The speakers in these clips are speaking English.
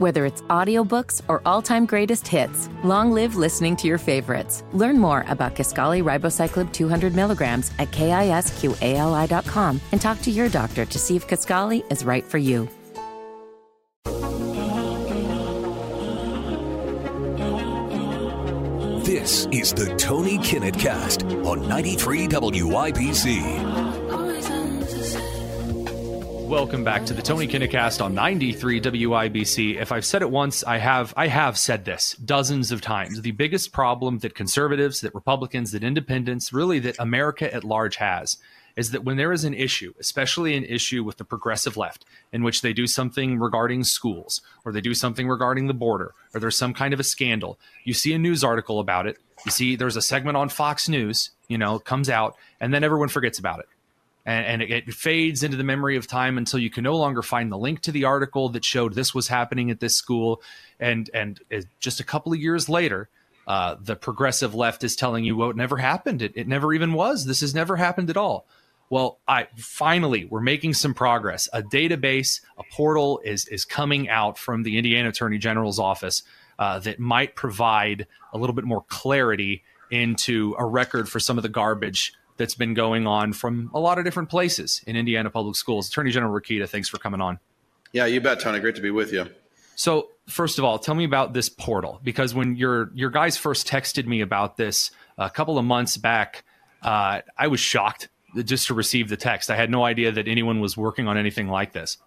Whether it's audiobooks or all-time greatest hits, long live listening to your favorites. Learn more about Kisqali Ribociclib 200 milligrams at kisqali.com and talk to your doctor to see if Kisqali is right for you. This is the Tony Kinnett Cast on 93 WIBC. Welcome back to the Tony Kinnett Cast on 93 WIBC. If I've said it once, I have I have said this dozens of times. The biggest problem that conservatives, that Republicans, that independents, really that America at large has is that when there is an issue, especially an issue with the progressive left, in which they do something regarding schools or they do something regarding the border or there's some kind of a scandal, you see a news article about it. You see there's a segment on Fox News, you know, comes out, and then everyone forgets about it and, it, it, fades into the memory of time until you can no longer find the link to the article that showed this was happening at this school. And and just a couple of years later uh, the progressive left is telling you well it never happened. It, it never even was. This has never happened at all. Well i finally we're making some progress. A database a portal is is coming out from the indiana attorney general's office uh, that might provide a little bit more clarity into a record for some of the garbage that's been going on from a lot of different places in Indiana public schools. Attorney General Rokita, thanks for coming on. Yeah, you bet, Tony. Great to be with you. So, first of all, tell me about this portal because when your your guys first texted me about this a couple of months back, uh, I was shocked just to receive the text. I had no idea that anyone was working on anything like this.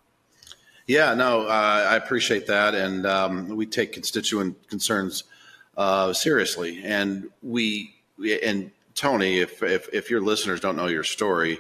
Yeah, no, uh, I appreciate that, and um, we take constituent concerns uh, seriously, and we and Tony, if, if, if your listeners don't know your story,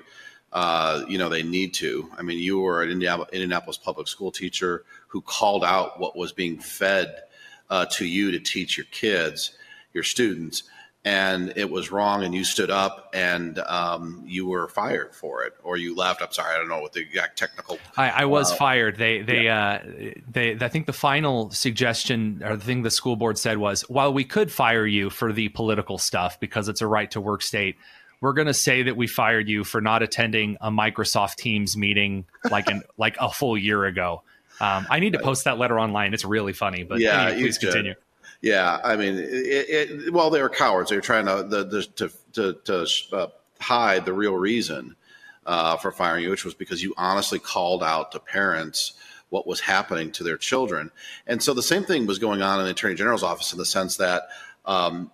uh, you know they need to. I mean, you were an Indianapolis public school teacher who called out what was being fed uh, to you to teach your kids, your students, and it was wrong and you stood up and um, you were fired for it or you left. I'm sorry i don't know what the exact technical i, I was uh, fired. They they yeah. uh, they i think the final suggestion or the thing the school board said was while we could fire you for the political stuff because it's a right to work state we're going to say that we fired you for not attending a microsoft teams meeting like an like a full year ago. Um, i need to post that letter online. It's really funny but yeah anyway, please continue yeah, I mean, it, it, well, they were cowards. They were trying to the, the, to to, to uh, hide the real reason uh, for firing you, which was because you honestly called out to parents what was happening to their children. And so the same thing was going on in the attorney general's office in the sense that um,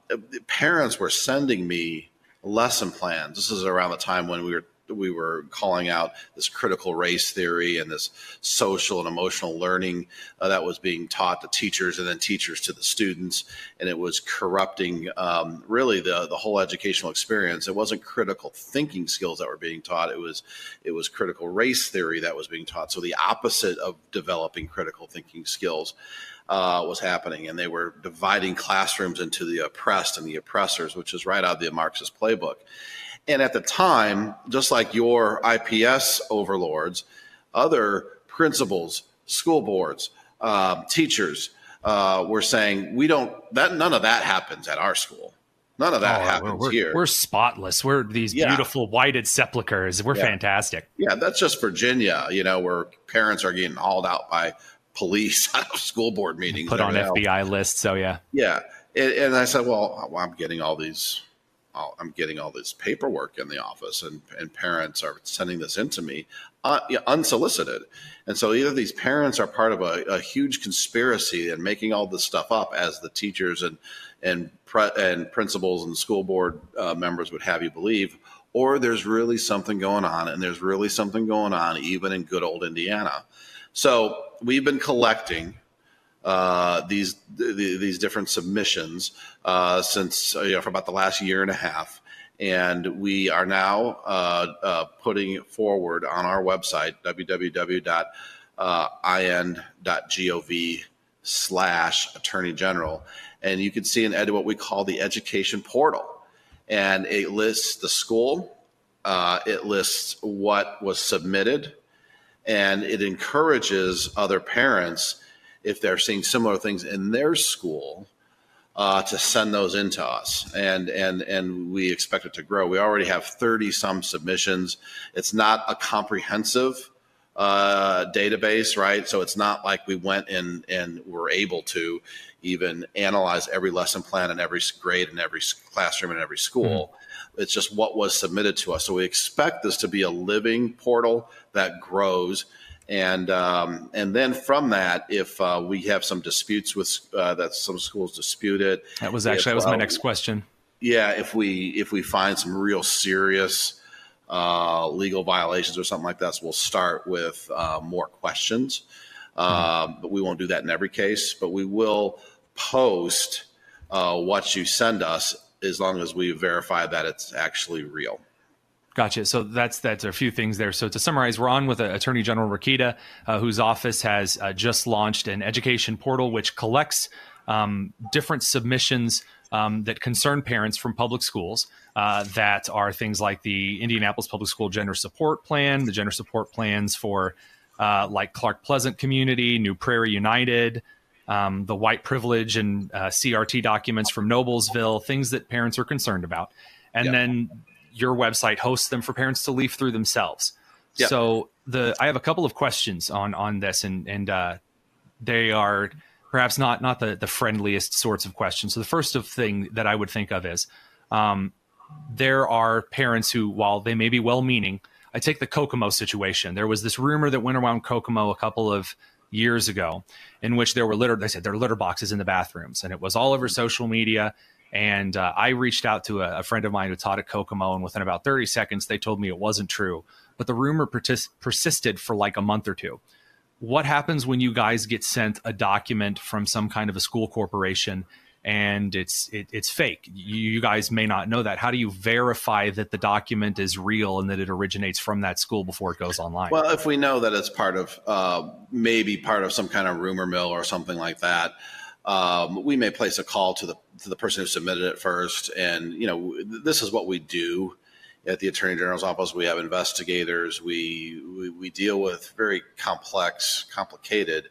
parents were sending me lesson plans. This is around the time when we were we were calling out this critical race theory and this social and emotional learning uh, that was being taught to teachers and then teachers to the students, and it was corrupting um, really the the whole educational experience. It wasn't critical thinking skills that were being taught; it was it was critical race theory that was being taught. So the opposite of developing critical thinking skills. Uh, was happening, and they were dividing classrooms into the oppressed and the oppressors, which is right out of the Marxist playbook. And at the time, just like your IPS overlords, other principals, school boards, uh, teachers uh, were saying, "We don't. That none of that happens at our school. None of that oh, happens we're, here. We're spotless. We're these yeah. beautiful whited sepulchres. We're yeah. fantastic. Yeah, that's just Virginia. You know, where parents are getting hauled out by police out of school board meetings, put on FBI lists. So yeah, yeah. And, and I said, well, I'm getting all these I'm getting all this paperwork in the office, and, and parents are sending this into me uh, unsolicited. And so either these parents are part of a, a, huge conspiracy and making all this stuff up, as the teachers and and pre- and principals and school board uh, members would have you believe, or there's really something going on, and there's really something going on even in good old Indiana. So we've been collecting uh, these these different submissions uh, since uh, you know, for about the last year and a half. And we are now uh, uh, putting forward on our website, www.in.gov slash attorney general. And you can see in edit what we call the education portal. And it lists the school, uh, it lists what was submitted, and it encourages other parents if they're seeing similar things in their school uh, to send those into us and and and we expect it to grow we already have 30 some submissions it's not a comprehensive uh, database, right? So it's not like we went in and were able to even analyze every lesson plan in every grade in every classroom in every school. Mm-hmm. It's just what was submitted to us. So we expect this to be a living portal that grows. And um, and then from that, if uh, we have some disputes with uh, that some schools dispute it, that was actually if, that was my next question. Yeah, if we if we find some real serious uh, legal violations or something like that, so we'll start with uh, more questions. Mm-hmm. But we won't do that in every case. But we will post uh, what you send us as long as we verify that it's actually real. Gotcha. So that's that's a few things there. So to summarize, we're on with uh, Attorney General Rokita, uh, whose office has uh, just launched an education portal which collects um, different submissions um, that concern parents from public schools. Uh, that are things like the Indianapolis Public School Gender Support Plan, the gender support plans for uh, like Clark Pleasant Community, New Prairie United, um, the white privilege and uh, CRT documents from Noblesville, things that parents are concerned about. And yep. then your website hosts them for parents to leaf through themselves. Yep. So the I have a couple of questions on on this, and and uh, they are perhaps not not the the friendliest sorts of questions. So the first of thing that I would think of is um, there are parents who, while they may be well meaning, I take the Kokomo situation. There was this rumor that went around Kokomo a couple of years ago in which there were litter they said there are litter boxes in the bathrooms and it was all over social media and uh, i reached out to a, a, friend of mine who taught at kokomo and within about 30 seconds they told me it wasn't true but the rumor persisted for like a month or two what happens when you guys get sent a document from some kind of a school corporation and it's it, it's fake. You, you, guys may not know that. How do you verify that the document is real and that it originates from that school before it goes online? Well, if we know that it's part of uh, maybe part of some kind of rumor mill or something like that, um, we may place a call to the to the person who submitted it first. And you know, this is what we do at the Attorney General's office. We have investigators. We we, we deal with very complex, complicated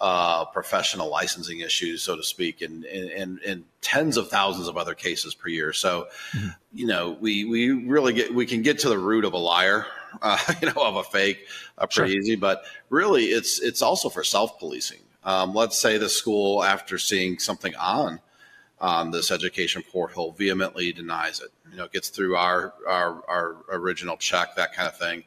uh, professional licensing issues, so to speak, and, and, and tens of thousands of other cases per year. So, mm-hmm. you know, we, we really get, we can get to the root of a liar, uh, you know, of a fake uh, pretty sure. easy, but really it's, it's also for self-policing. Um, let's say the school, after seeing something on, on this education portal vehemently denies it, you know, it gets through our, our, our original check, that kind of thing.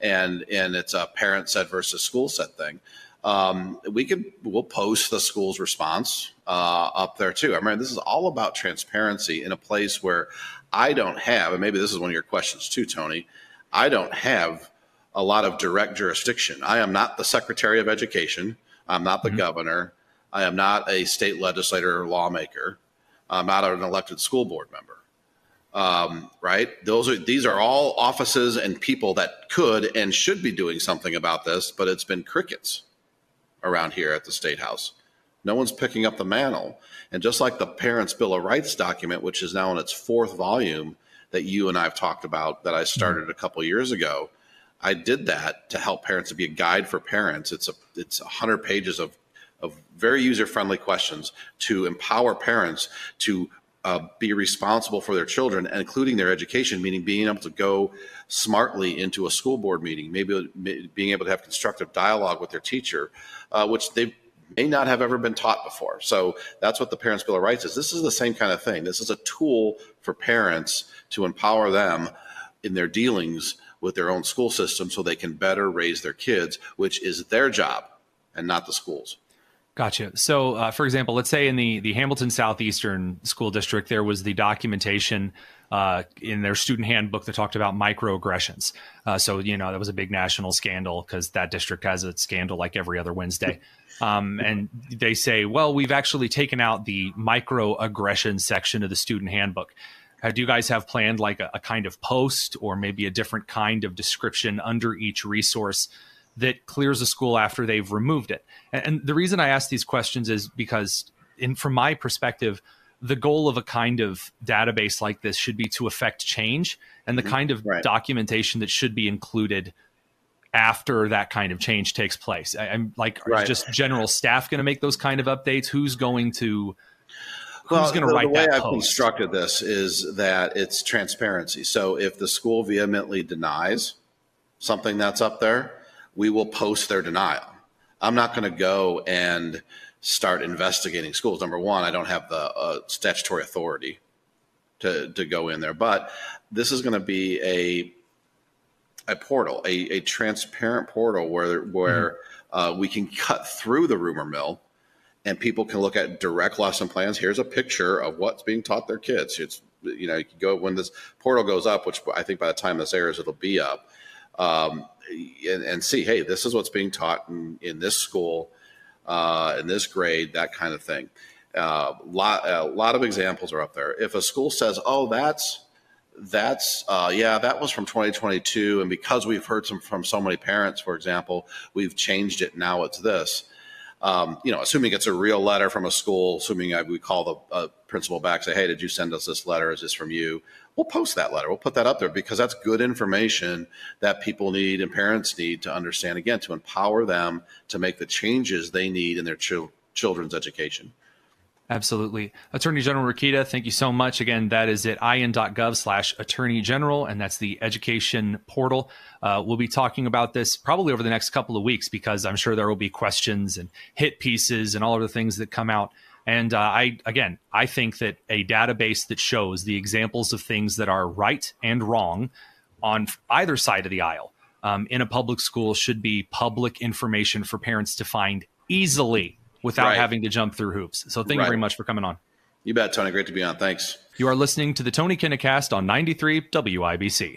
And, and it's a parent said versus school said thing um, we could we'll post the school's response uh, up there too. I mean, this is all about transparency in a place where I don't have, and maybe this is one of your questions too, Tony. I don't have a lot of direct jurisdiction. I am not the Secretary of Education. I'm not the mm-hmm. governor. I am not a state legislator or lawmaker. I'm not an elected school board member. Um, right? Those are these are all offices and people that could and should be doing something about this, but it's been crickets around here at the State House. No one's picking up the mantle. And just like the Parents' Bill of Rights document, which is now in its fourth volume that you and I have talked about, that I started a couple years ago, I did that to help parents to be a guide for parents. It's a it's hundred pages of of very user friendly questions to empower parents to uh, be responsible for their children, including their education, meaning being able to go smartly into a school board meeting, maybe being able to have constructive dialogue with their teacher, uh, which they may not have ever been taught before. So that's what the Parents' Bill of Rights is. This is the same kind of thing. This is a tool for parents to empower them in their dealings with their own school system so they can better raise their kids, which is their job and not the schools. Gotcha. So, uh, for example, let's say in the the Hamilton Southeastern School District, there was the documentation uh, in their student handbook that talked about microaggressions. Uh, so, you know, that was a big national scandal because that district has a scandal like every other Wednesday. Um, and they say, well, we've actually taken out the microaggression section of the student handbook. Do you guys have planned like a, a kind of post or maybe a different kind of description under each resource that clears a school after they've removed it? And, and the reason I ask these questions is because, in from my perspective, the goal of a kind of database like this should be to affect change and the mm-hmm. kind of right. documentation that should be included after that kind of change takes place. I, am like, right. just general staff going to make those kind of updates? Who's going to who's well, going to write the way that I've post? constructed this is that it's transparency. So if the school vehemently denies something that's up there, we will post their denial. I'm not going to go and start investigating schools. Number one, I don't have the uh, statutory authority to to go in there, but this is going to be a a portal, a, a transparent portal where where mm-hmm. uh, we can cut through the rumor mill, and people can look at direct lesson plans. Here's a picture of what's being taught their kids. It's you know you can go when this portal goes up, which I think by the time this airs, it'll be up, um, and, and, see, hey, this is what's being taught in, in this school, uh, in this grade, that kind of thing. Uh, lot, a lot of examples are up there. If a school says, "Oh, that's that's uh, yeah, that was from 2022, and because we've heard some from so many parents, for example, we've changed it. Now it's this." Um, you know, assuming it's a real letter from a school, assuming I, we call the uh, principal back, say, "Hey, did you send us this letter? Is this from you?" We'll post that letter. We'll put that up there because that's good information that people need and parents need to understand. Again, to empower them to make the changes they need in their ch- children's education. Absolutely. Attorney General Rokita, thank you so much. Again, that is at in.gov slash attorney general, and that's the education portal. Uh, we'll be talking about this probably over the next couple of weeks because I'm sure there will be questions and hit pieces and all of the things that come out. And uh, I, again, I think that a database that shows the examples of things that are right and wrong on either side of the aisle um, in a public school should be public information for parents to find easily without right. having to jump through hoops. So thank right. you very much for coming on. You bet, Tony. Great to be on. Thanks. You are listening to the Tony Kinnett Cast on 93 WIBC.